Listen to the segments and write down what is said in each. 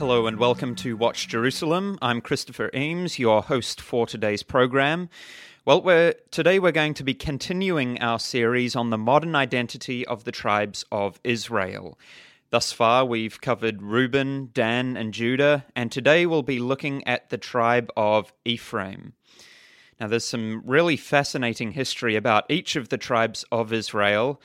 Hello and welcome to Watch Jerusalem. I'm Christopher Eames, your host for today's program. Well, we're, today we're going to be continuing our series on the modern identity of the tribes of Israel. Thus far, we've covered Reuben, Dan, and Judah, and today we'll be looking at the tribe of Ephraim. Now, there's some really fascinating history about each of the tribes of Israel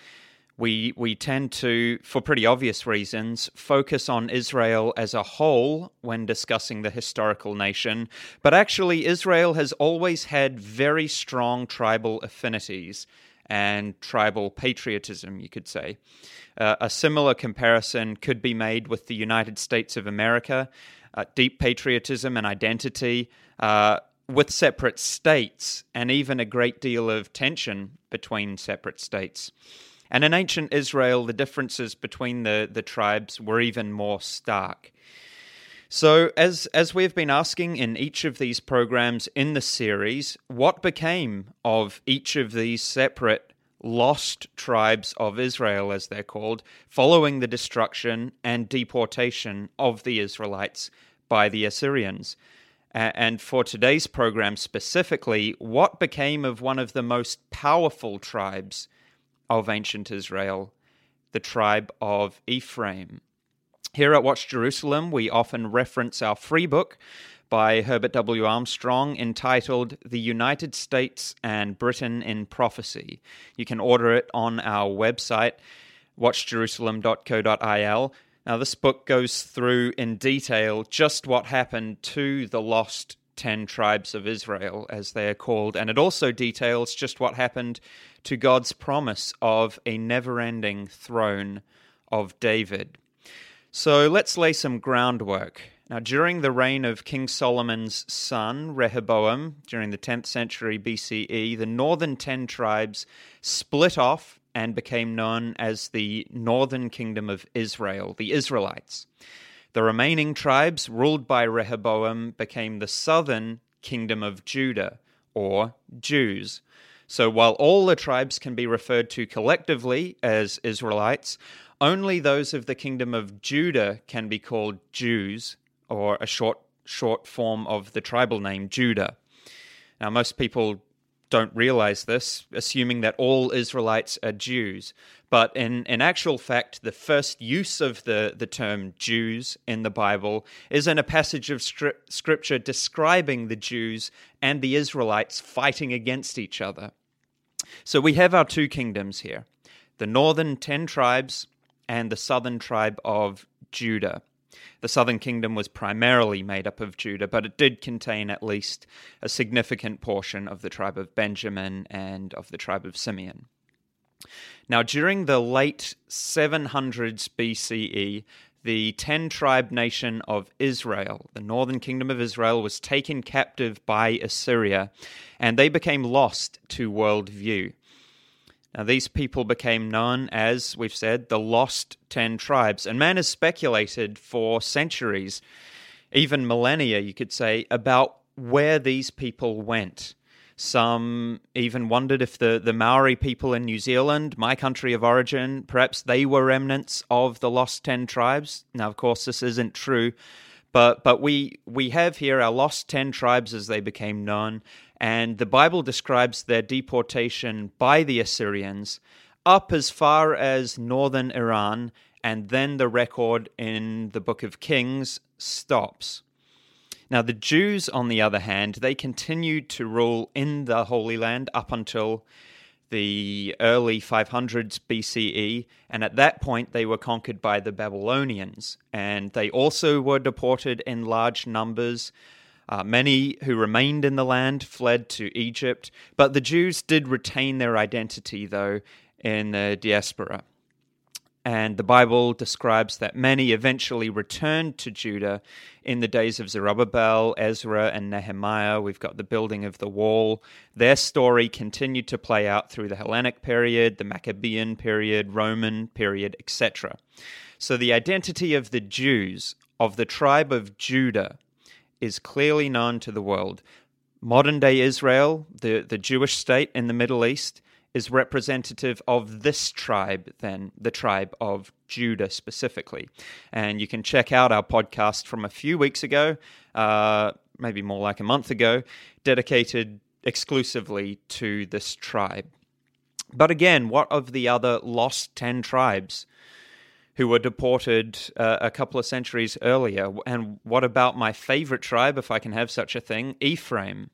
we we tend to, for pretty obvious reasons, focus on Israel as a whole when discussing the historical nation. But actually, Israel has always had very strong tribal affinities and tribal patriotism, you could say. Uh, a similar comparison could be made with the United States of America, uh, deep patriotism and identity. Uh, with separate states, and even a great deal of tension between separate states. And in ancient Israel, the differences between the, the tribes were even more stark. So, as, as we've been asking in each of these programs in the series, what became of each of these separate lost tribes of Israel, as they're called, following the destruction and deportation of the Israelites by the Assyrians? And for today's program specifically, what became of one of the most powerful tribes of ancient Israel, the tribe of Ephraim. Here at Watch Jerusalem, we often reference our free book by Herbert W. Armstrong entitled The United States and Britain in Prophecy. You can order it on our website, watchjerusalem.co.il. Now, this book goes through in detail just what happened to the lost 10 tribes of Israel, as they are called, and it also details just what happened to God's promise of a never ending throne of David. So let's lay some groundwork. Now, during the reign of King Solomon's son, Rehoboam, during the 10th century BCE, the northern 10 tribes split off and became known as the Northern Kingdom of Israel, the Israelites. The remaining tribes, ruled by Rehoboam, became the southern kingdom of Judah, or Jews. So while all the tribes can be referred to collectively as Israelites, only those of the kingdom of Judah can be called Jews, or a short short form of the tribal name Judah. Now, most people don't realize this, assuming that all Israelites are Jews. But in, in actual fact, the first use of the, the term Jews in the Bible is in a passage of scripture describing the Jews and the Israelites fighting against each other. So we have our two kingdoms here the northern ten tribes and the southern tribe of Judah. The southern kingdom was primarily made up of Judah, but it did contain at least a significant portion of the tribe of Benjamin and of the tribe of Simeon. Now, during the late 700s BCE, the 10 tribe nation of Israel, the northern kingdom of Israel, was taken captive by Assyria, and they became lost to world view. Now, these people became known as, we've said, the lost ten tribes. And man has speculated for centuries, even millennia, you could say, about where these people went. Some even wondered if the, the Maori people in New Zealand, my country of origin, perhaps they were remnants of the lost ten tribes. Now, of course, this isn't true, but but we we have here our lost ten tribes as they became known, and the Bible describes their deportation by the Assyrians up as far as northern Iran, and then the record in the book of Kings stops. Now, the Jews, on the other hand, they continued to rule in the Holy Land up until the early 500s BCE, and at that point they were conquered by the Babylonians, and they also were deported in large numbers uh, many who remained in the land fled to Egypt, but the Jews did retain their identity, though, in the diaspora. And the Bible describes that many eventually returned to Judah in the days of Zerubbabel, Ezra, and Nehemiah. We've got the building of the wall. Their story continued to play out through the Hellenic period, the Maccabean period, Roman period, etc. So the identity of the Jews, of the tribe of Judah, is clearly known to the world. Modern day Israel, the, the Jewish state in the Middle East, is representative of this tribe, then, the tribe of Judah specifically. And you can check out our podcast from a few weeks ago, uh, maybe more like a month ago, dedicated exclusively to this tribe. But again, what of the other lost 10 tribes? Who were deported uh, a couple of centuries earlier. And what about my favorite tribe, if I can have such a thing, Ephraim?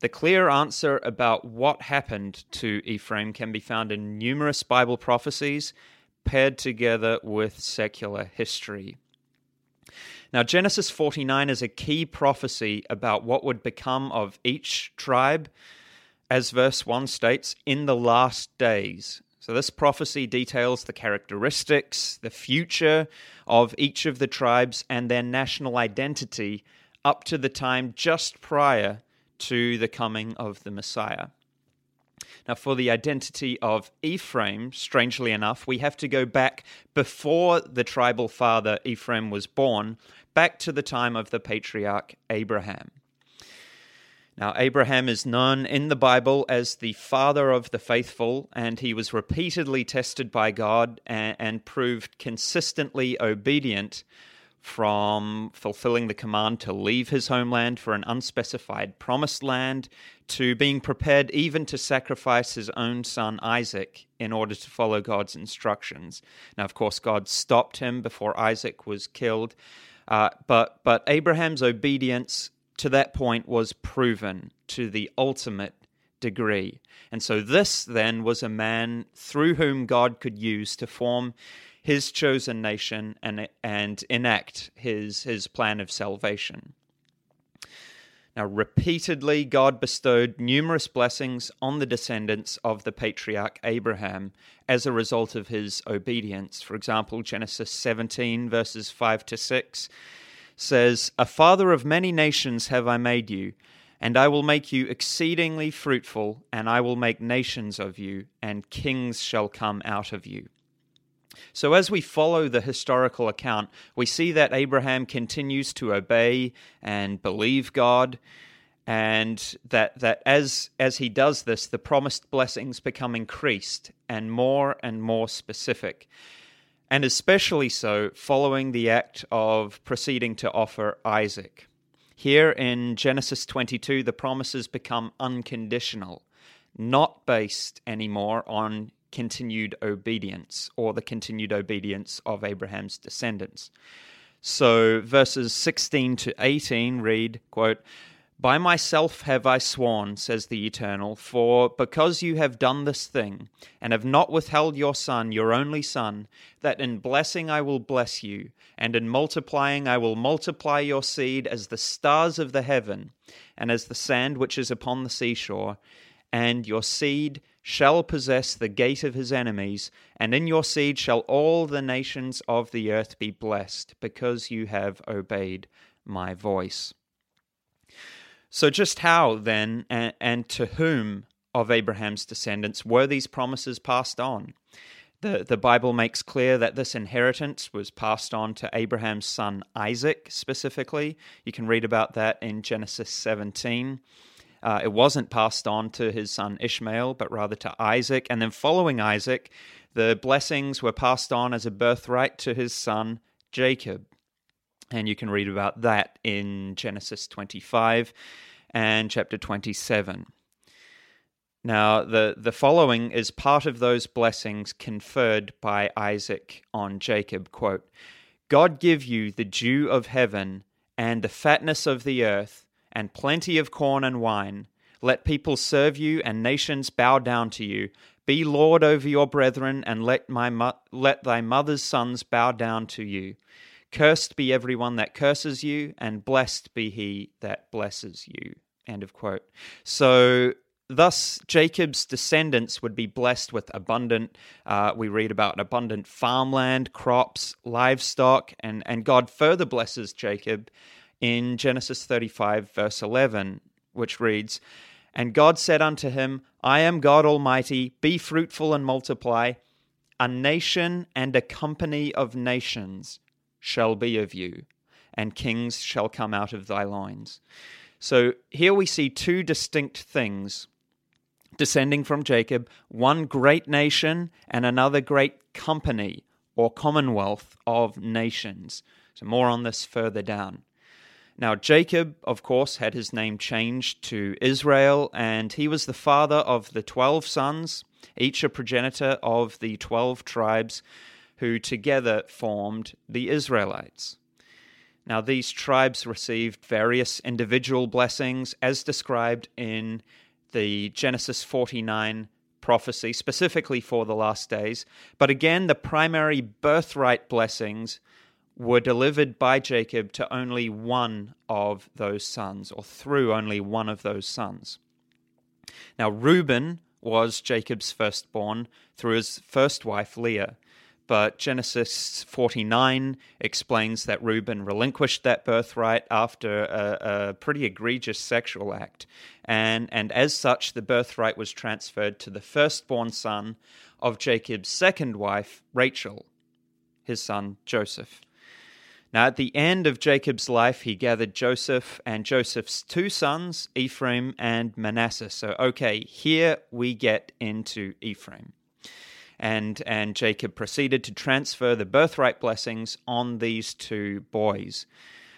The clear answer about what happened to Ephraim can be found in numerous Bible prophecies paired together with secular history. Now, Genesis 49 is a key prophecy about what would become of each tribe, as verse 1 states, in the last days. So, this prophecy details the characteristics, the future of each of the tribes, and their national identity up to the time just prior to the coming of the Messiah. Now, for the identity of Ephraim, strangely enough, we have to go back before the tribal father Ephraim was born, back to the time of the patriarch Abraham. Now, Abraham is known in the Bible as the father of the faithful, and he was repeatedly tested by God and, and proved consistently obedient from fulfilling the command to leave his homeland for an unspecified promised land to being prepared even to sacrifice his own son Isaac in order to follow God's instructions. Now, of course, God stopped him before Isaac was killed, uh, but, but Abraham's obedience to that point was proven to the ultimate degree. And so, this then was a man through whom God could use to form his chosen nation and, and enact his, his plan of salvation. Now, repeatedly, God bestowed numerous blessings on the descendants of the patriarch Abraham as a result of his obedience. For example, Genesis 17, verses 5 to 6 says, A father of many nations have I made you, and I will make you exceedingly fruitful, and I will make nations of you, and kings shall come out of you. So, as we follow the historical account, we see that Abraham continues to obey and believe God, and that, that as, as he does this, the promised blessings become increased and more and more specific. And especially so following the act of proceeding to offer Isaac. Here in Genesis 22, the promises become unconditional, not based anymore on continued obedience or the continued obedience of Abraham's descendants. So verses 16 to 18 read, quote, by myself have I sworn, says the Eternal, for because you have done this thing, and have not withheld your Son, your only Son, that in blessing I will bless you, and in multiplying I will multiply your seed as the stars of the heaven, and as the sand which is upon the seashore, and your seed shall possess the gate of his enemies, and in your seed shall all the nations of the earth be blessed, because you have obeyed my voice. So, just how then and, and to whom of Abraham's descendants were these promises passed on? The, the Bible makes clear that this inheritance was passed on to Abraham's son Isaac specifically. You can read about that in Genesis 17. Uh, it wasn't passed on to his son Ishmael, but rather to Isaac. And then, following Isaac, the blessings were passed on as a birthright to his son Jacob. And you can read about that in Genesis 25 and chapter 27. Now, the, the following is part of those blessings conferred by Isaac on Jacob. Quote, God give you the dew of heaven and the fatness of the earth and plenty of corn and wine. Let people serve you and nations bow down to you. Be Lord over your brethren, and let, my mo- let thy mother's sons bow down to you. Cursed be everyone that curses you, and blessed be he that blesses you. End of quote. So thus, Jacob's descendants would be blessed with abundant, uh, we read about abundant farmland, crops, livestock, and, and God further blesses Jacob in Genesis 35, verse 11, which reads, And God said unto him, I am God Almighty, be fruitful and multiply. A nation and a company of nations shall be of you, and kings shall come out of thy loins. So here we see two distinct things descending from Jacob one great nation and another great company or commonwealth of nations. So, more on this further down. Now, Jacob, of course, had his name changed to Israel, and he was the father of the 12 sons, each a progenitor of the 12 tribes who together formed the Israelites. Now, these tribes received various individual blessings as described in the Genesis 49 prophecy, specifically for the last days. But again, the primary birthright blessings were delivered by Jacob to only one of those sons, or through only one of those sons. Now, Reuben was Jacob's firstborn through his first wife, Leah. But Genesis 49 explains that Reuben relinquished that birthright after a, a, pretty egregious sexual act. And, and as such, the birthright was transferred to the firstborn son of Jacob's second wife, Rachel, his son Joseph. Now, at the end of Jacob's life, he gathered Joseph and Joseph's two sons, Ephraim and Manasseh. So, okay, here we get into Ephraim and and Jacob proceeded to transfer the birthright blessings on these two boys.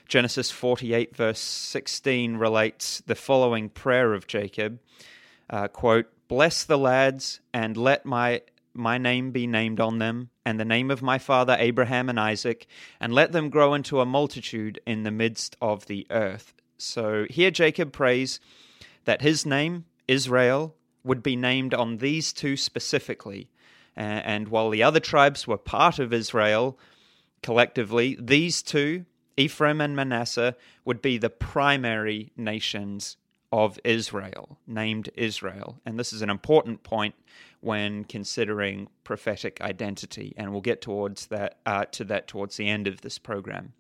Genesis 48 verse 16 relates the following prayer of Jacob, uh, quote, "Bless the lads and let my my name be named on them, and the name of my father Abraham and Isaac, and let them grow into a multitude in the midst of the earth." So here Jacob prays that his name, Israel, would be named on these two specifically, and while the other tribes were part of Israel collectively, these two, Ephraim and Manasseh, would be the primary nations of Israel, named Israel. And this is an important point when considering prophetic identity, and we'll get towards that uh, to that towards the end of this program.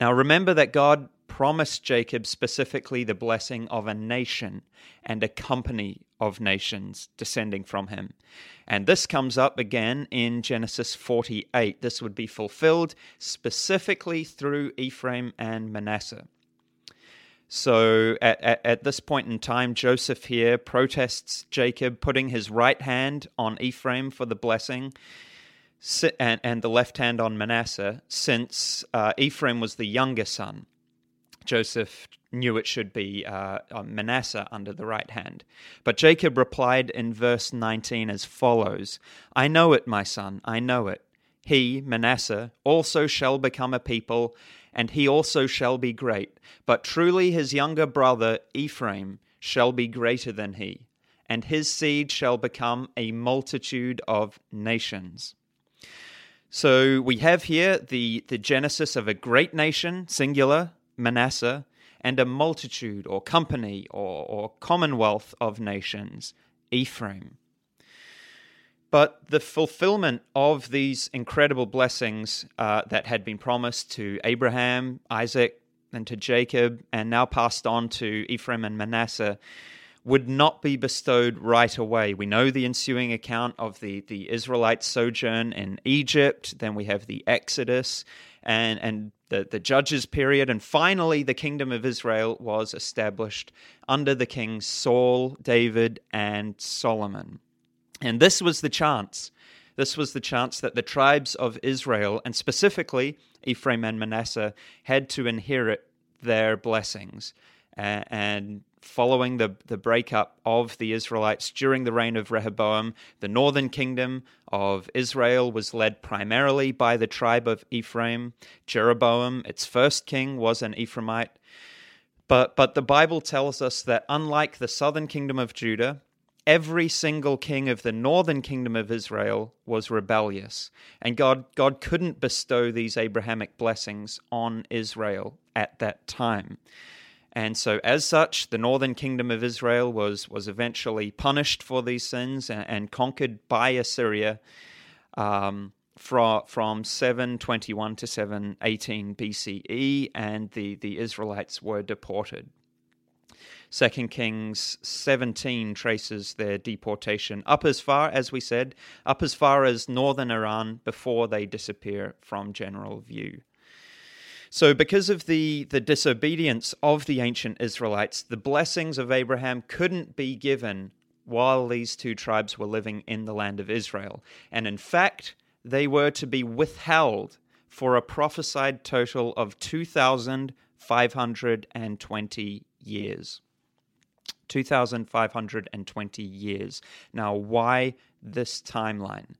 Now remember that God promised Jacob specifically the blessing of a nation and a company of nations descending from him. And this comes up again in Genesis 48. This would be fulfilled specifically through Ephraim and Manasseh. So at, at, at, this point in time, Joseph here protests Jacob, putting his right hand on Ephraim for the blessing and, and the left hand on Manasseh, since uh, Ephraim was the younger son. Joseph knew it should be uh, Manasseh under the right hand. But Jacob replied in verse 19 as follows I know it, my son, I know it. He, Manasseh, also shall become a people, and he also shall be great. But truly his younger brother, Ephraim, shall be greater than he, and his seed shall become a multitude of nations. So we have here the, the genesis of a great nation, singular, Manasseh, and a multitude or company or, or commonwealth of nations, Ephraim. But the fulfillment of these incredible blessings uh, that had been promised to Abraham, Isaac, and to Jacob, and now passed on to Ephraim and Manasseh, would not be bestowed right away. We know the ensuing account of the, the Israelites' sojourn in Egypt, then we have the Exodus and, and the, the judges period, and finally the kingdom of Israel was established under the kings Saul, David, and Solomon. And this was the chance. This was the chance that the tribes of Israel, and specifically Ephraim and Manasseh, had to inherit their blessings. and following the, the breakup of the Israelites during the reign of Rehoboam, the northern kingdom of Israel was led primarily by the tribe of Ephraim. Jeroboam, its first king, was an Ephraimite. But, but the Bible tells us that unlike the southern kingdom of Judah, every single king of the northern kingdom of Israel was rebellious. And God, God couldn't bestow these Abrahamic blessings on Israel at that time. And so, as such, the northern kingdom of Israel was, was eventually punished for these sins and, and conquered by Assyria um, from, from 721 to 718 BCE, and the, the Israelites were deported. Second Kings 17 traces their deportation up as far, as we said, up as far as northern Iran before they disappear from general view. So, because of the, the disobedience of the ancient Israelites, the blessings of Abraham couldn't be given while these two tribes were living in the land of Israel. And in fact, they were to be withheld for a prophesied total of 2,520 years. 2,520 years. Now, why this timeline?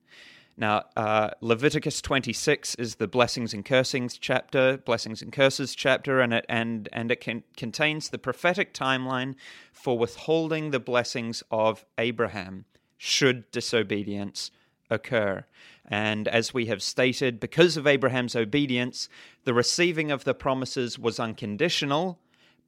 Now, uh, Leviticus 26 is the blessings and cursings chapter, blessings and curses chapter, and it and and it can, contains the prophetic timeline for withholding the blessings of Abraham should disobedience occur. And as we have stated, because of Abraham's obedience, the receiving of the promises was unconditional,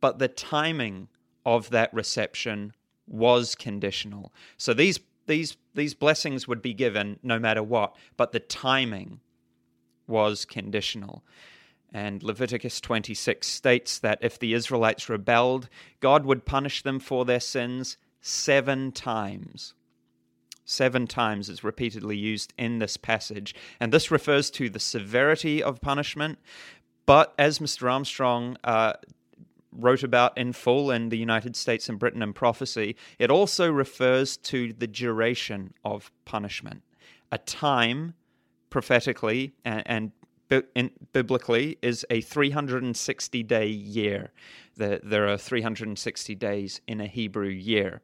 but the timing of that reception was conditional. So these these these blessings would be given no matter what, but the timing was conditional. And Leviticus 26 states that if the Israelites rebelled, God would punish them for their sins seven times. Seven times is repeatedly used in this passage. And this refers to the severity of punishment. But as Mr. Armstrong uh, wrote about in full in the United States and Britain and Prophecy, it also refers to the duration of punishment. A time, prophetically and, and in, biblically, is a 360 day year. The, there are 360 days in a Hebrew year.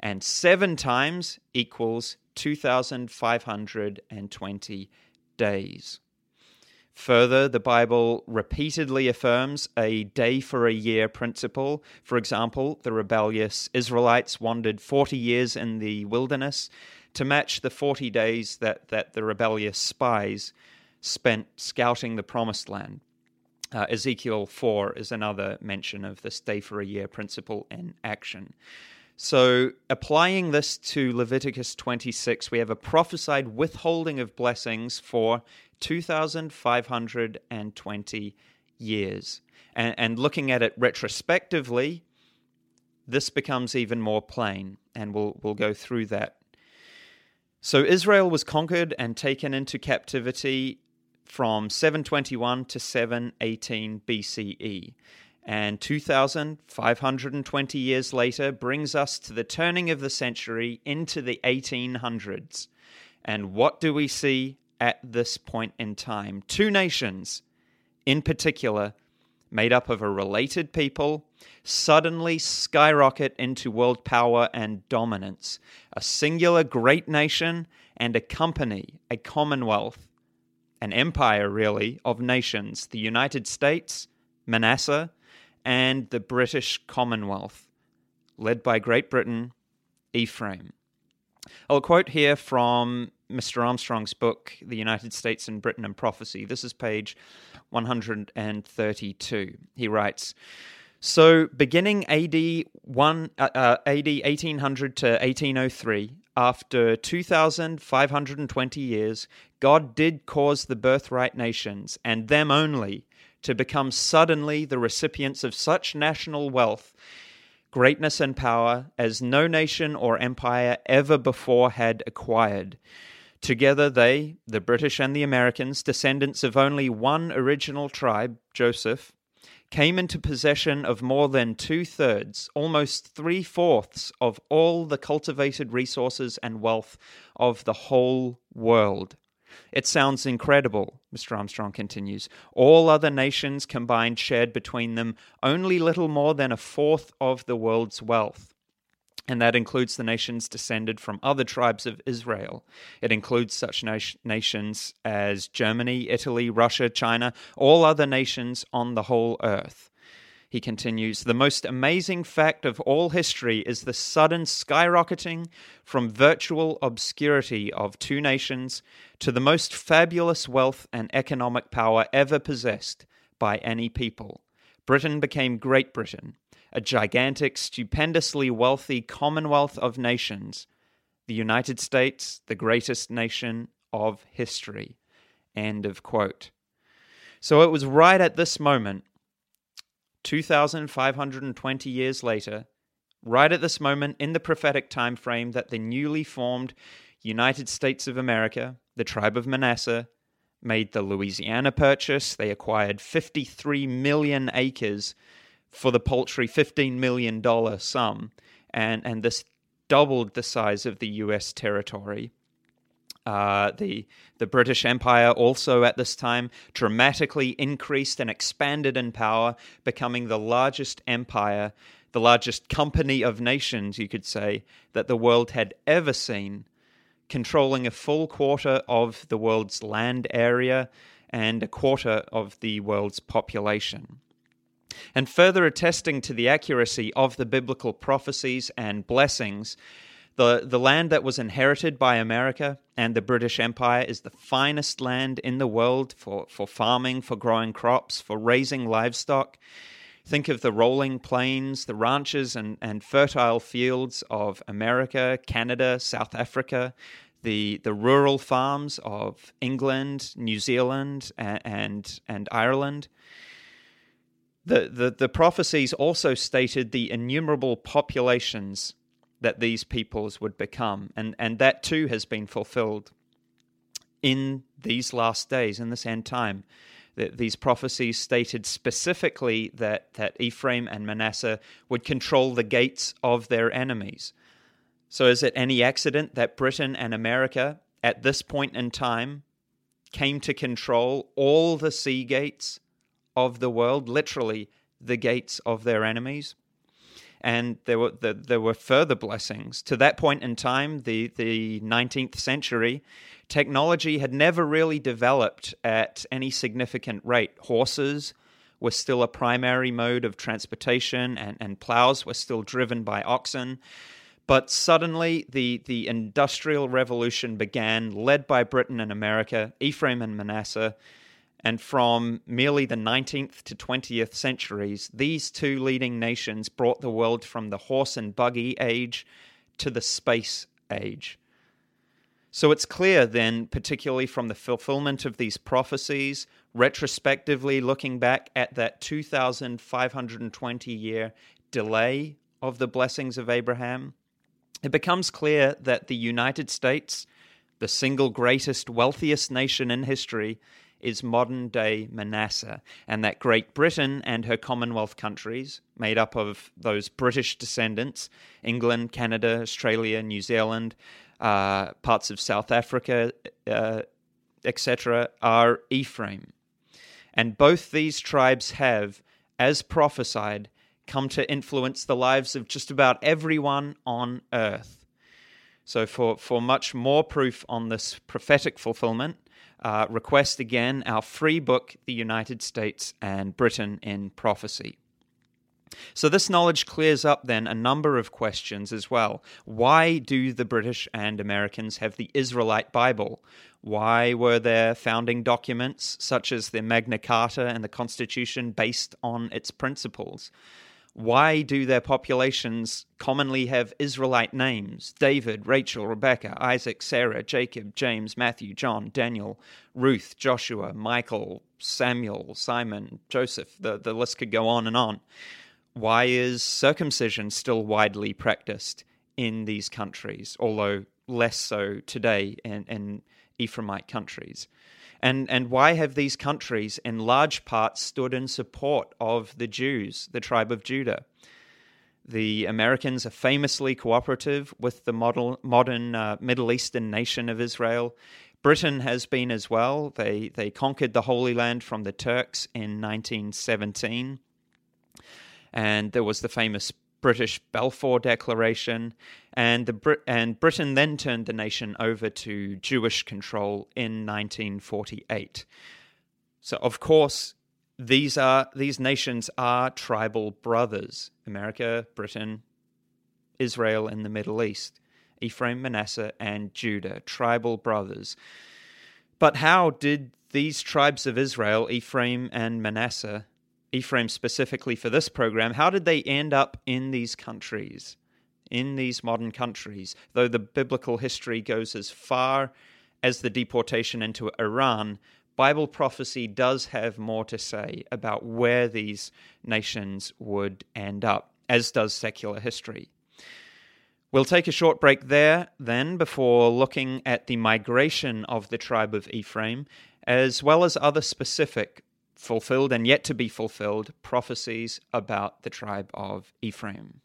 And seven times equals 2,520 days. Further, the Bible repeatedly affirms a day for a year principle. For example, the rebellious Israelites wandered 40 years in the wilderness to match the 40 days that, that the rebellious spies spent scouting the promised land. Uh, Ezekiel 4 is another mention of this day for a year principle in action. So, applying this to Leviticus 26, we have a prophesied withholding of blessings for 2,520 years. And, and looking at it retrospectively, this becomes even more plain, and we'll, we'll go through that. So, Israel was conquered and taken into captivity from 721 to 718 BCE. And 2,520 years later brings us to the turning of the century into the 1800s. And what do we see at this point in time. Two nations, in particular, made up of a related people, suddenly skyrocket into world power and dominance. A singular great nation and a company, a commonwealth, an empire, really, of nations the United States, Manasseh, and the British Commonwealth, led by Great Britain, Ephraim. I'll quote here from Mr. Armstrong's book, The United States and Britain and Prophecy. This is page 132. He writes, so, beginning AD one, uh, uh, AD 1800 to 1803, after 2,520 years, God did cause the birthright nations, and them only, to become suddenly the recipients of such national wealth greatness and power as no nation or empire ever before had acquired. Together, they, the British and the Americans, descendants of only one original tribe, Joseph, came into possession of more than two thirds, almost three fourths, of all the cultivated resources and wealth of the whole world. It sounds incredible, Mr. Armstrong continues. All other nations combined shared between them only little more than a fourth of the world's wealth. And that includes the nations descended from other tribes of Israel. It includes such na- nations as Germany, Italy, Russia, China, all other nations on the whole earth. He continues The most amazing fact of all history is the sudden skyrocketing from virtual obscurity of two nations to the most fabulous wealth and economic power ever possessed by any people. Britain became Great Britain. A gigantic, stupendously wealthy commonwealth of nations, the United States, the greatest nation of history. End of quote. So it was right at this moment, 2,520 years later, right at this moment in the prophetic time frame, that the newly formed United States of America, the tribe of Manasseh, made the Louisiana purchase. They acquired 53 million acres for the paltry $15 million sum, and, and this doubled the size of the US territory. Uh, the the British Empire also at this time dramatically increased and expanded in power, becoming the largest empire, the largest company of nations, you could say, that the world had ever seen, controlling a full quarter of the world's land area and a quarter of the world's population. And further attesting to the accuracy of the biblical prophecies and blessings, the, the land that was inherited by America and the British Empire is the finest land in the world for, for farming, for growing crops, for raising livestock. Think of the rolling plains, the ranches and, and fertile fields of America, Canada, South Africa, the, the rural farms of England, New Zealand, and, and, and Ireland. The, the, the prophecies also stated the innumerable populations that these peoples would become. And, and that too has been fulfilled in these last days, in this end time. That these prophecies stated specifically that, that Ephraim and Manasseh would control the gates of their enemies. So, is it any accident that Britain and America, at this point in time, came to control all the sea gates of the world, literally the gates of their enemies? and there were the, there were further blessings. To that point in time, the the 19th century, technology had never really developed at any significant rate. Horses were still a primary mode of transportation, and, and plows were still driven by oxen. But suddenly, the, the Industrial Revolution began, led by Britain and America, Ephraim and Manasseh, and from merely the 19th to 20th centuries, these two leading nations brought the world from the horse and buggy age to the space age. So it's clear then, particularly from the fulfillment of these prophecies, retrospectively looking back at that 2,520 year delay of the blessings of Abraham, it becomes clear that the United States, the single greatest, wealthiest nation in history, is modern day Manasseh, and that Great Britain and her Commonwealth countries, made up of those British descendants England, Canada, Australia, New Zealand, uh, parts of South Africa, uh, etc., are Ephraim. And both these tribes have, as prophesied, come to influence the lives of just about everyone on earth. So, for, for much more proof on this prophetic fulfillment, uh, request again our free book, The United States and Britain in Prophecy. So, this knowledge clears up then a number of questions as well. Why do the British and Americans have the Israelite Bible? Why were their founding documents, such as the Magna Carta and the Constitution, based on its principles? Why do their populations commonly have Israelite names? David, Rachel, Rebecca, Isaac, Sarah, Jacob, James, Matthew, John, Daniel, Ruth, Joshua, Michael, Samuel, Simon, Joseph. The, the list could go on and on. Why is circumcision still widely practiced in these countries, although less so today in, in Ephraimite countries? And, and why have these countries, in large part, stood in support of the Jews, the tribe of Judah? The Americans are famously cooperative with the model, modern uh, Middle Eastern nation of Israel. Britain has been as well. They, they conquered the Holy Land from the Turks in 1917. And there was the famous British Balfour Declaration, and the Brit- and Britain then turned the nation over to Jewish control in 1948. So of course these are these nations are tribal brothers: America, Britain, Israel, and the Middle East. Ephraim, Manasseh, and Judah, tribal brothers. But how did these tribes of Israel, Ephraim and Manasseh, Ephraim specifically for this program, how did they end up in these countries, in these modern countries? Though the biblical history goes as far as the deportation into Iran, Bible prophecy does have more to say about where these nations would end up, as does secular history. We'll take a short break there then before looking at the migration of the tribe of Ephraim, as well as other specific, fulfilled and yet to be fulfilled prophecies about the tribe of Ephraim.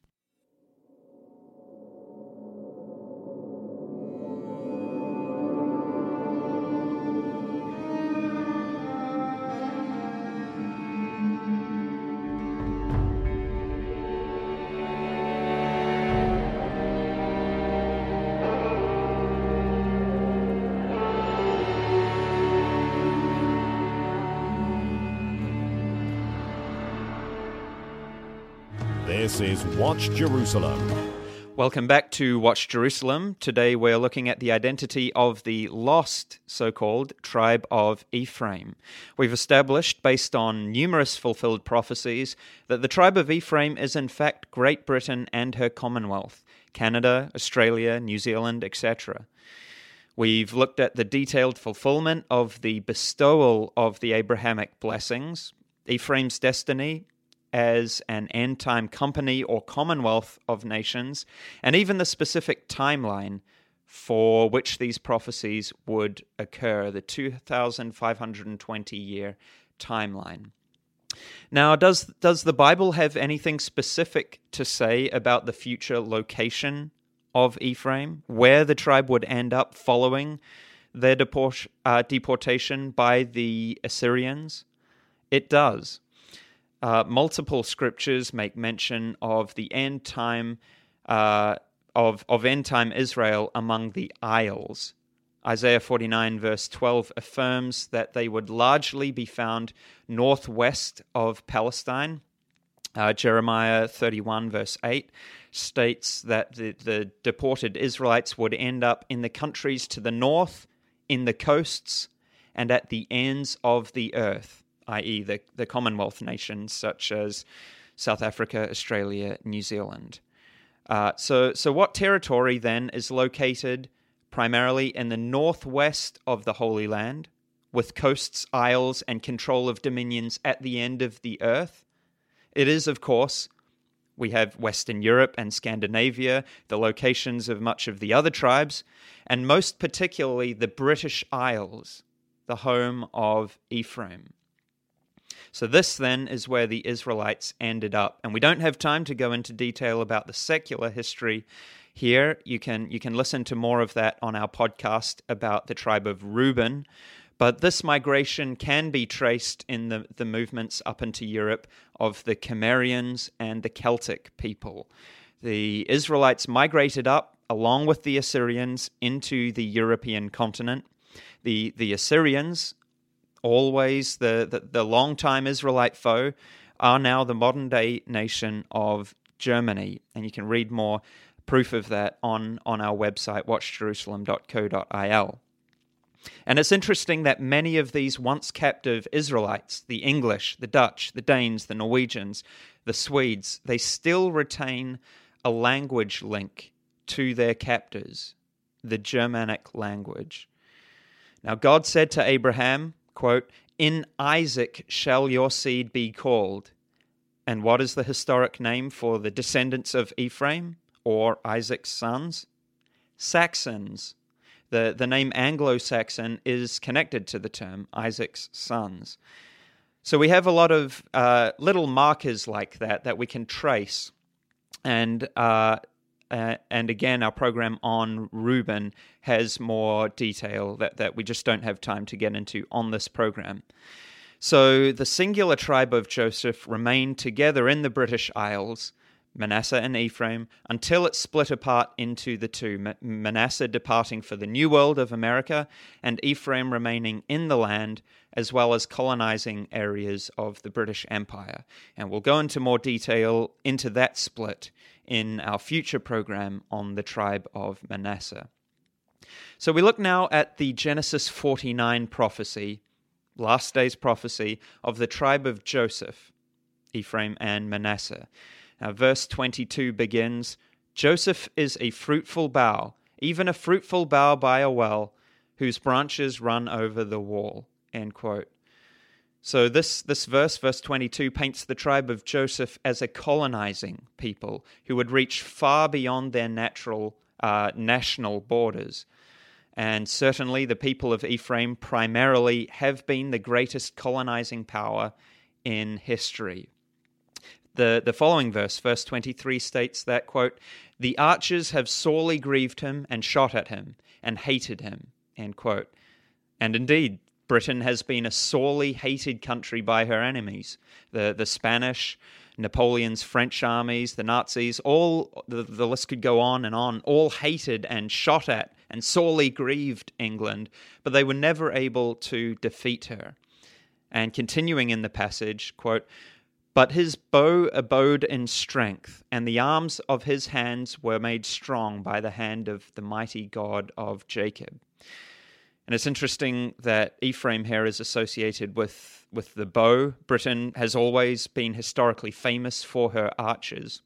This is Watch Jerusalem. Welcome back to Watch Jerusalem. Today we're looking at the identity of the lost, so called, tribe of Ephraim. We've established, based on numerous fulfilled prophecies, that the tribe of Ephraim is in fact Great Britain and her Commonwealth, Canada, Australia, New Zealand, etc. We've looked at the detailed fulfillment of the bestowal of the Abrahamic blessings, Ephraim's destiny, as an end time company or commonwealth of nations, and even the specific timeline for which these prophecies would occur the 2520 year timeline. Now, does, does the Bible have anything specific to say about the future location of Ephraim, where the tribe would end up following their deport, uh, deportation by the Assyrians? It does. Uh, multiple scriptures make mention of the end time uh, of of end time Israel among the isles. Isaiah 49 verse 12 affirms that they would largely be found northwest of Palestine. Uh, Jeremiah 31 verse 8 states that the, the deported Israelites would end up in the countries to the north, in the coasts, and at the ends of the earth i.e., the, the Commonwealth nations such as South Africa, Australia, New Zealand. Uh, so, so, what territory then is located primarily in the northwest of the Holy Land, with coasts, isles, and control of dominions at the end of the earth? It is, of course, we have Western Europe and Scandinavia, the locations of much of the other tribes, and most particularly the British Isles, the home of Ephraim. So, this then is where the Israelites ended up. And we don't have time to go into detail about the secular history here. You can, you can listen to more of that on our podcast about the tribe of Reuben. But this migration can be traced in the, the movements up into Europe of the Cimmerians and the Celtic people. The Israelites migrated up along with the Assyrians into the European continent. The, the Assyrians always the, the, the long-time Israelite foe, are now the modern day nation of Germany. And you can read more proof of that on, on our website, watchjerusalem.co.il. And it's interesting that many of these once captive Israelites, the English, the Dutch, the Danes, the Norwegians, the Swedes, they still retain a language link to their captors, the Germanic language. Now, God said to Abraham, quote, In Isaac shall your seed be called. And what is the historic name for the descendants of Ephraim or Isaac's sons? Saxons. The, the name Anglo Saxon is connected to the term Isaac's sons. So we have a lot of uh, little markers like that that we can trace. And uh, uh, and again, our program on Reuben has more detail that, that we just don't have time to get into on this program. So the singular tribe of Joseph remained together in the British Isles, Manasseh and Ephraim, until it split apart into the two Manasseh departing for the New World of America, and Ephraim remaining in the land, as well as colonizing areas of the British Empire. And we'll go into more detail into that split in our future program on the tribe of Manasseh. So we look now at the Genesis 49 prophecy, last day's prophecy of the tribe of Joseph, Ephraim and Manasseh. Now, verse 22 begins Joseph is a fruitful bough, even a fruitful bough by a well, whose branches run over the wall. End quote. So this, this verse, verse 22, paints the tribe of Joseph as a colonizing people who would reach far beyond their natural uh, national borders. And certainly the people of Ephraim primarily have been the greatest colonizing power in history. The, the following verse, verse 23, states that, quote, The archers have sorely grieved him and shot at him and hated him, end quote. And indeed, Britain has been a sorely hated country by her enemies. The, the Spanish, Napoleon's French armies, the Nazis, all the, the list could go on and on, all hated and shot at and sorely grieved England, but they were never able to defeat her. And continuing in the passage, quote, but his bow abode in strength, and the arms of his hands were made strong by the hand of the mighty God of Jacob. And it's interesting that Ephraim here is associated with, with the bow. Britain has always been historically famous for her archers.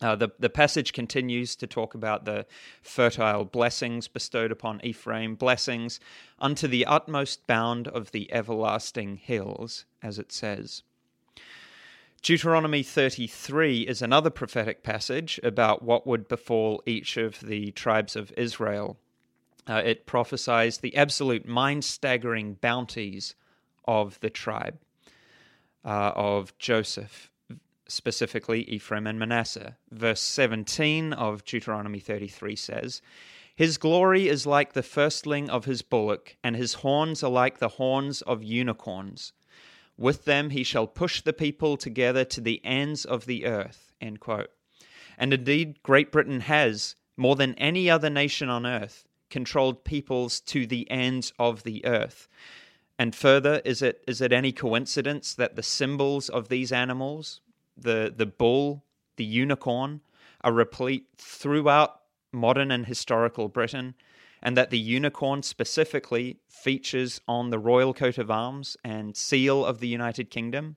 Uh, the, the passage continues to talk about the fertile blessings bestowed upon Ephraim, blessings unto the utmost bound of the everlasting hills, as it says. Deuteronomy 33 is another prophetic passage about what would befall each of the tribes of Israel. Uh, it prophesies the absolute mind staggering bounties of the tribe uh, of Joseph, specifically Ephraim and Manasseh. Verse 17 of Deuteronomy 33 says, His glory is like the firstling of his bullock, and his horns are like the horns of unicorns. With them he shall push the people together to the ends of the earth. And indeed, Great Britain has, more than any other nation on earth, controlled peoples to the ends of the earth. And further, is it is it any coincidence that the symbols of these animals, the the bull, the unicorn, are replete throughout modern and historical Britain, and that the unicorn specifically features on the royal coat of arms and seal of the United Kingdom?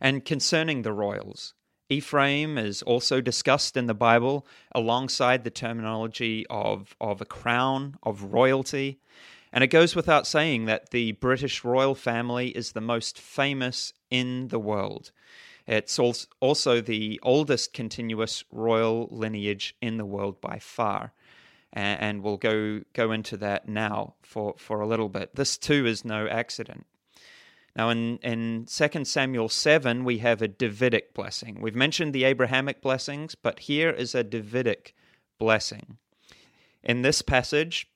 And concerning the royals, Ephraim is also discussed in the Bible alongside the terminology of, of a crown, of royalty. And it goes without saying that the British royal family is the most famous in the world. It's also the oldest continuous royal lineage in the world by far. And we'll go, go into that now for, for a little bit. This too is no accident. Now, in, in 2 Samuel 7, we have a Davidic blessing. We've mentioned the Abrahamic blessings, but here is a Davidic blessing. In this passage,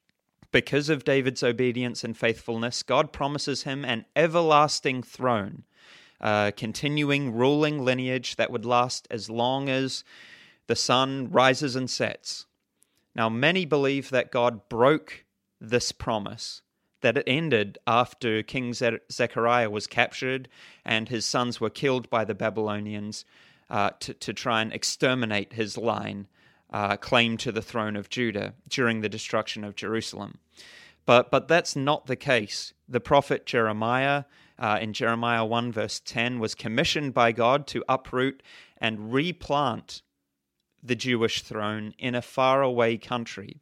because of David's obedience and faithfulness, God promises him an everlasting throne, a continuing ruling lineage that would last as long as the sun rises and sets. Now, many believe that God broke this promise that it ended after King Zedekiah was captured and his sons were killed by the Babylonians uh, to, to try and exterminate his line, uh, claim to the throne of Judah during the destruction of Jerusalem. But, but that's not the case. The prophet Jeremiah, uh, in Jeremiah 1, verse 10, was commissioned by God to uproot and replant the Jewish throne in a faraway country.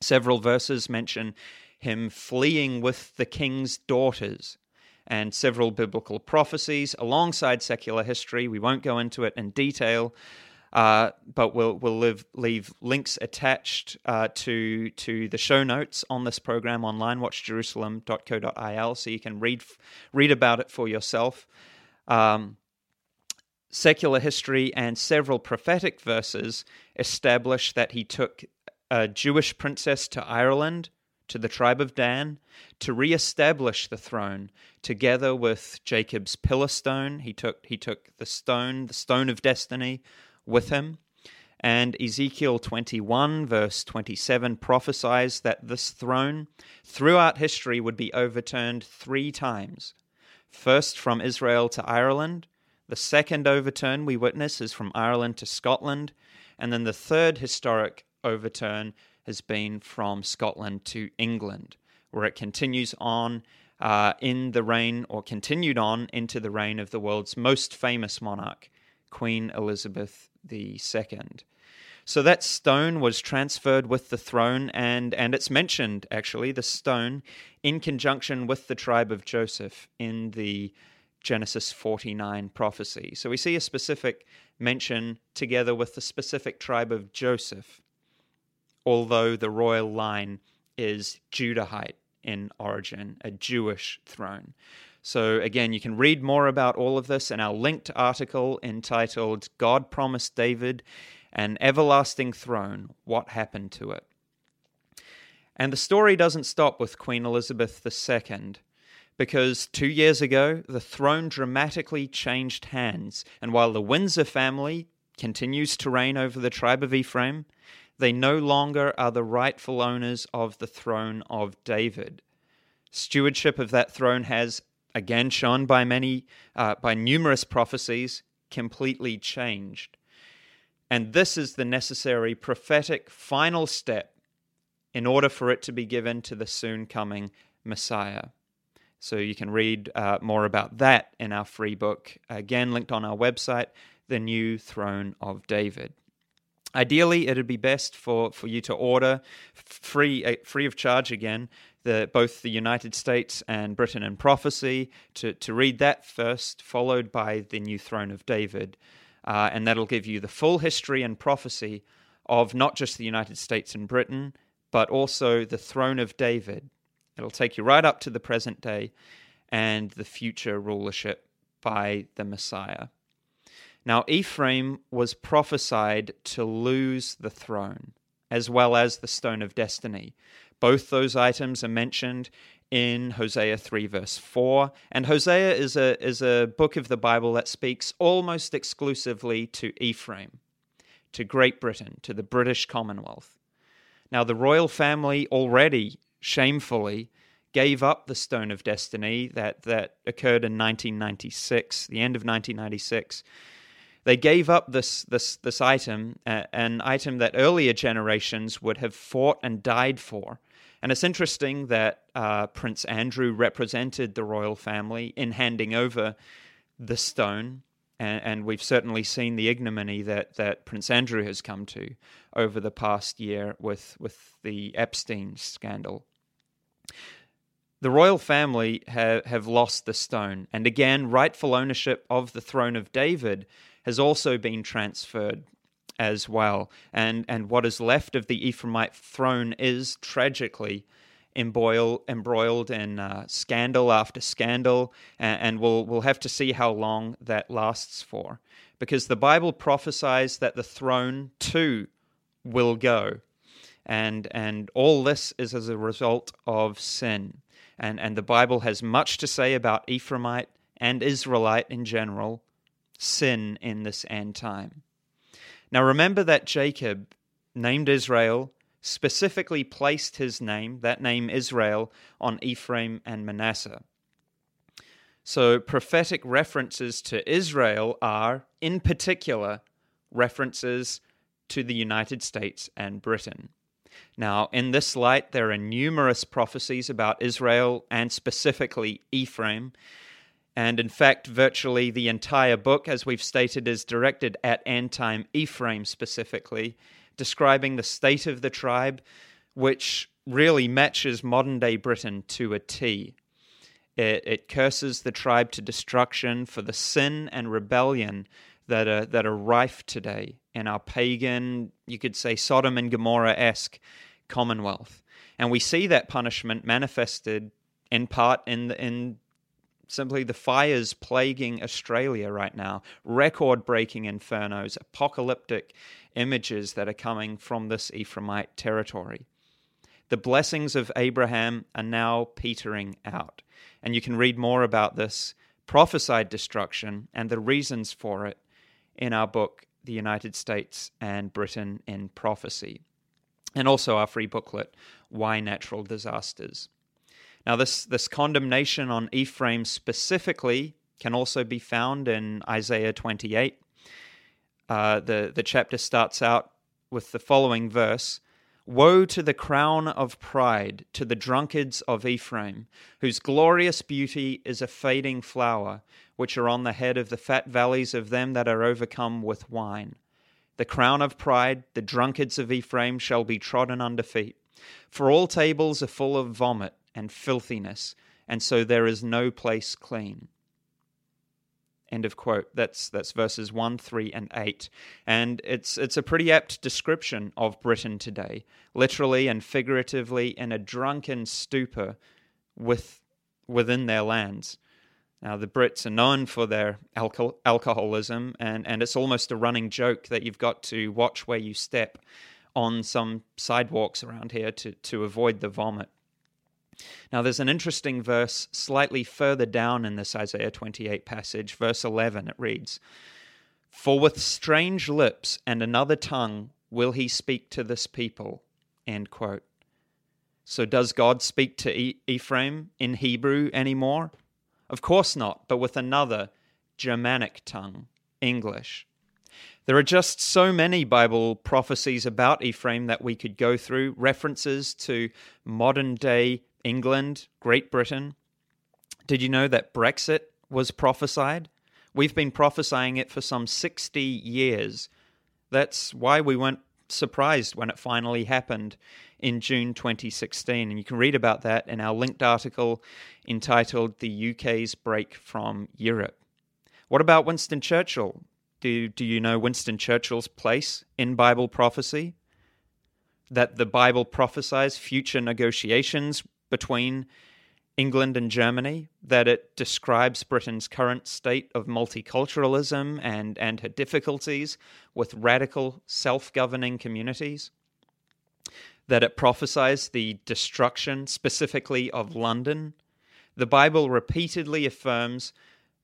Several verses mention him fleeing with the king's daughters and several biblical prophecies alongside secular history. We won't go into it in detail, uh, but we'll we'll leave links attached uh, to to the show notes on this program online. WatchJerusalem.co.il, so you can read read about it for yourself. Um, secular history and several prophetic verses establish that he took a Jewish princess to Ireland to the tribe of Dan to re-establish the throne together with Jacob's pillar stone. He took he took the stone, the stone of destiny, with him. And Ezekiel 21, verse 27, prophesies that this throne throughout history would be overturned three times. First from Israel to Ireland. The second overturn we witness is from Ireland to Scotland. And then the third historic overturn has been from Scotland to England, where it continues on uh, in the reign, or continued on into the reign of the world's most famous monarch, Queen Elizabeth II. So that stone was transferred with the throne, and, and it's mentioned, actually, the stone, in conjunction with the tribe of Joseph in the Genesis 49 prophecy. So we see a specific mention together with the specific tribe of Joseph, although the royal line is Judahite in origin, a Jewish throne. So, again, you can read more about all of this in our linked article entitled God Promised David an Everlasting Throne What Happened to It? And the story doesn't stop with Queen Elizabeth II because two years ago, the throne dramatically changed hands. And while the Windsor family continues to reign over the tribe of Ephraim, they no longer are the rightful owners of the throne of David. Stewardship of that throne has, again shown by many, uh, by numerous prophecies, completely changed. And this is the necessary prophetic final step in order for it to be given to the soon coming Messiah. So you can read uh, more about that in our free book, again linked on our website, The New Throne of David. Ideally, it'd be best for, for you to order free uh, free of charge again the both the United States and Britain in Prophecy to, to read that first, followed by the New Throne of David, uh, and that'll give you the full history and prophecy of not just the United States and Britain, but also the throne of David It'll take you right up to the present day and the future rulership by the Messiah. Now, Ephraim was prophesied to lose the throne as well as the stone of destiny. Both those items are mentioned in Hosea 3, verse 4. And Hosea is a, is a book of the Bible that speaks almost exclusively to Ephraim, to Great Britain, to the British Commonwealth. Now, the royal family already shamefully gave up the Stone of Destiny that, that occurred in 1996, the end of 1996. They gave up this, this, this item, uh, an item that earlier generations would have fought and died for. And it's interesting that uh, Prince Andrew represented the royal family in handing over the stone. And, and, we've certainly seen the ignominy that, that Prince Andrew has come to over the past year with, with the Epstein scandal. The royal family have, have lost the stone, and again, rightful ownership of the throne of David has also been transferred as well. And, and what is left of the Ephraimite throne is tragically embroiled, embroiled in uh, scandal after scandal, and, and we'll, we'll have to see how long that lasts for. Because the Bible prophesies that the throne too will go and and all this is as a result of sin. And and the Bible has much to say about Ephraimite and Israelite in general sin in this end time. Now remember that Jacob named Israel specifically placed his name, that name Israel, on Ephraim and Manasseh. So prophetic references to Israel are, in particular, references to the United States and Britain. Now, in this light, there are numerous prophecies about Israel and specifically Ephraim. And in fact, virtually the entire book, as we've stated, is directed at end time Ephraim specifically, describing the state of the tribe, which really matches modern day Britain to a T. It, it curses the tribe to destruction for the sin and rebellion that are, that are rife today in our pagan, you could say Sodom and Gomorrah esque commonwealth. And we see that punishment manifested in part in, in simply the fires plaguing Australia right now, record breaking infernos, apocalyptic images that are coming from this Ephraimite territory. The blessings of Abraham are now petering out. And you can read more about this prophesied destruction and the reasons for it in our book, The United States and Britain in Prophecy, and also our free booklet, Why Natural Disasters. Now, this, this condemnation on Ephraim specifically can also be found in Isaiah 28. Uh, the, the chapter starts out with the following verse Woe to the crown of pride, to the drunkards of Ephraim, whose glorious beauty is a fading flower, which are on the head of the fat valleys of them that are overcome with wine. The crown of pride, the drunkards of Ephraim, shall be trodden under feet. For all tables are full of vomit and filthiness, and so there is no place clean. End of quote. That's that's verses one, three, and eight, and it's it's a pretty apt description of Britain today, literally and figuratively in a drunken stupor, with within their lands. Now the Brits are known for their alcohol, alcoholism, and and it's almost a running joke that you've got to watch where you step on some sidewalks around here to to avoid the vomit. Now, there's an interesting verse slightly further down in this Isaiah 28 passage, verse 11. It reads, For with strange lips and another tongue will he speak to this people. End quote. So, does God speak to Ephraim in Hebrew anymore? Of course not, but with another Germanic tongue, English. There are just so many Bible prophecies about Ephraim that we could go through, references to modern day England, Great Britain. Did you know that Brexit was prophesied? We've been prophesying it for some 60 years. That's why we weren't surprised when it finally happened in June 2016. And you can read about that in our linked article entitled The UK's Break from Europe. What about Winston Churchill? Do, do you know Winston Churchill's place in Bible prophecy? That the Bible prophesies future negotiations between England and Germany, that it describes Britain's current state of multiculturalism and, and her difficulties with radical self governing communities, that it prophesies the destruction specifically of London. The Bible repeatedly affirms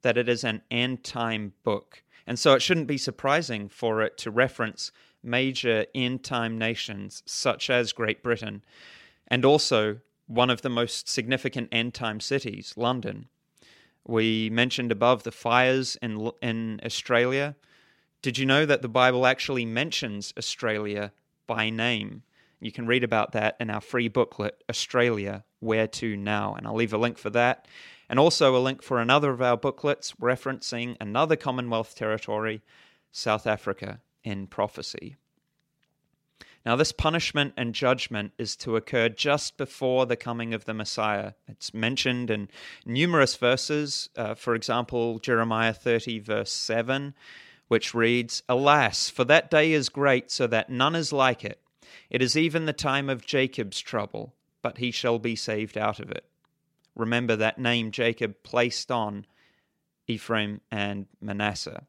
that it is an end time book, and so it shouldn't be surprising for it to reference major end time nations such as Great Britain, and also one of the most significant end time cities, London. We mentioned above the fires in, in Australia. Did you know that the Bible actually mentions Australia by name? You can read about that in our free booklet, Australia Where to Now, and I'll leave a link for that. And also a link for another of our booklets referencing another Commonwealth territory, South Africa, in prophecy. Now, this punishment and judgment is to occur just before the coming of the Messiah. It's mentioned in numerous verses, uh, for example, Jeremiah 30, verse 7, which reads, Alas, for that day is great, so that none is like it. It is even the time of Jacob's trouble, but he shall be saved out of it. Remember that name Jacob placed on Ephraim and Manasseh.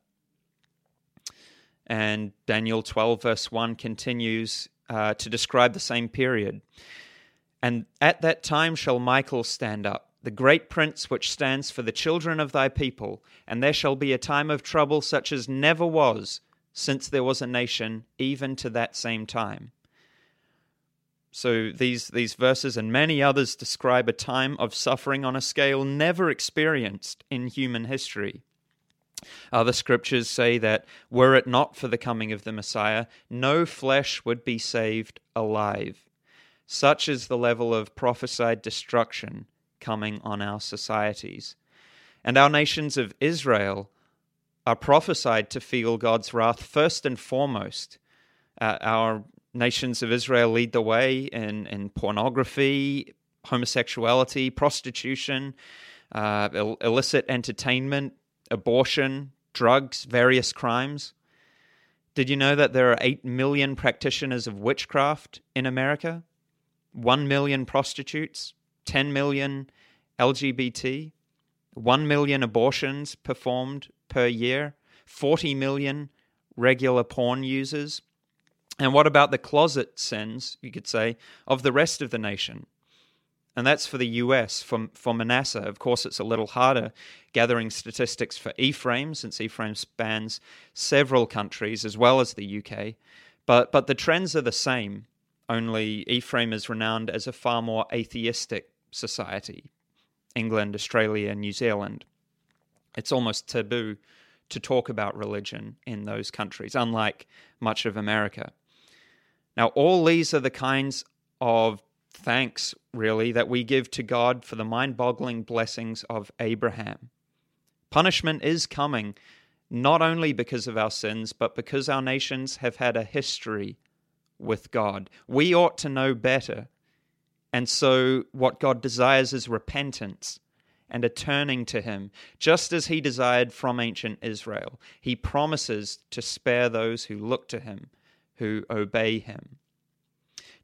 And Daniel 12, verse 1 continues uh, to describe the same period. And at that time shall Michael stand up, the great prince which stands for the children of thy people, and there shall be a time of trouble such as never was since there was a nation, even to that same time. So these, these verses and many others describe a time of suffering on a scale never experienced in human history. Other scriptures say that were it not for the coming of the Messiah, no flesh would be saved alive. Such is the level of prophesied destruction coming on our societies. And our nations of Israel are prophesied to feel God's wrath first and foremost. Uh, our nations of Israel lead the way in, in pornography, homosexuality, prostitution, uh, Ill- illicit entertainment, abortion, drugs, various crimes. Did you know that there are 8 million practitioners of witchcraft in America? 1 million prostitutes, 10 million LGBT, 1 million abortions performed per year, 40 million regular porn users. And what about the closet sins, you could say, of the rest of the nation? And that's for the US. For, for Manasseh, of course, it's a little harder gathering statistics for Ephraim, since Ephraim spans several countries as well as the UK. But, but the trends are the same, only Ephraim is renowned as a far more atheistic society. England, Australia, New Zealand. It's almost taboo to talk about religion in those countries, unlike much of America. Now, all these are the kinds of thanks, really, that we give to God for the mind boggling blessings of Abraham. Punishment is coming, not only because of our sins, but because our nations have had a history with God. We ought to know better. And so, what God desires is repentance and a turning to Him, just as He desired from ancient Israel. He promises to spare those who look to Him, who obey Him.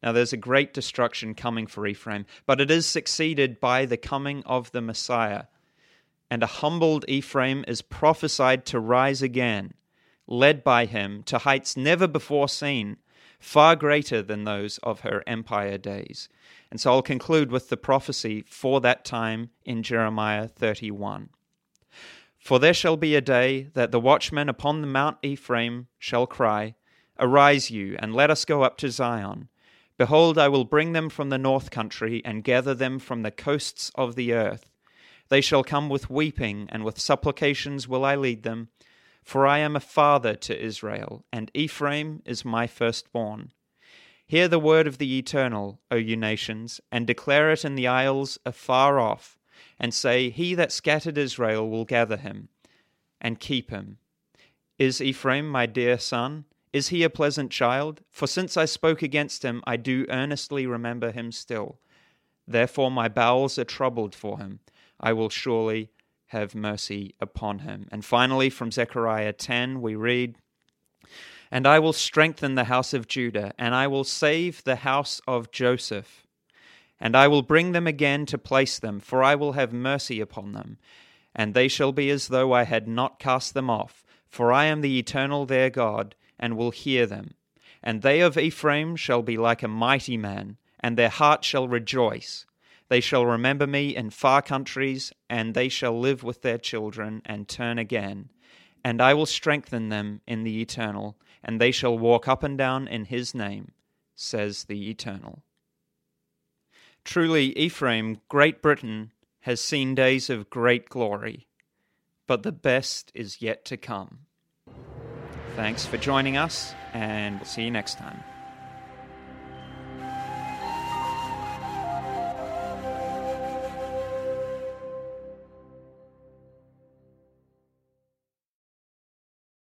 Now, there's a great destruction coming for Ephraim, but it is succeeded by the coming of the Messiah. And a humbled Ephraim is prophesied to rise again, led by him to heights never before seen, far greater than those of her empire days. And so I'll conclude with the prophecy for that time in Jeremiah 31. For there shall be a day that the watchmen upon the Mount Ephraim shall cry, Arise you, and let us go up to Zion. Behold, I will bring them from the north country, and gather them from the coasts of the earth. They shall come with weeping, and with supplications will I lead them. For I am a father to Israel, and Ephraim is my firstborn. Hear the word of the Eternal, O you nations, and declare it in the isles afar off, and say, He that scattered Israel will gather him, and keep him. Is Ephraim my dear son? Is he a pleasant child? For since I spoke against him, I do earnestly remember him still. Therefore my bowels are troubled for him. I will surely have mercy upon him. And finally, from Zechariah 10, we read, And I will strengthen the house of Judah, and I will save the house of Joseph. And I will bring them again to place them, for I will have mercy upon them. And they shall be as though I had not cast them off, for I am the eternal their God and will hear them. And they of Ephraim shall be like a mighty man, and their heart shall rejoice. They shall remember me in far countries, and they shall live with their children and turn again. And I will strengthen them in the eternal, and they shall walk up and down in his name, says the eternal. Truly, Ephraim, Great Britain, has seen days of great glory, but the best is yet to come. Thanks for joining us, and we'll see you next time.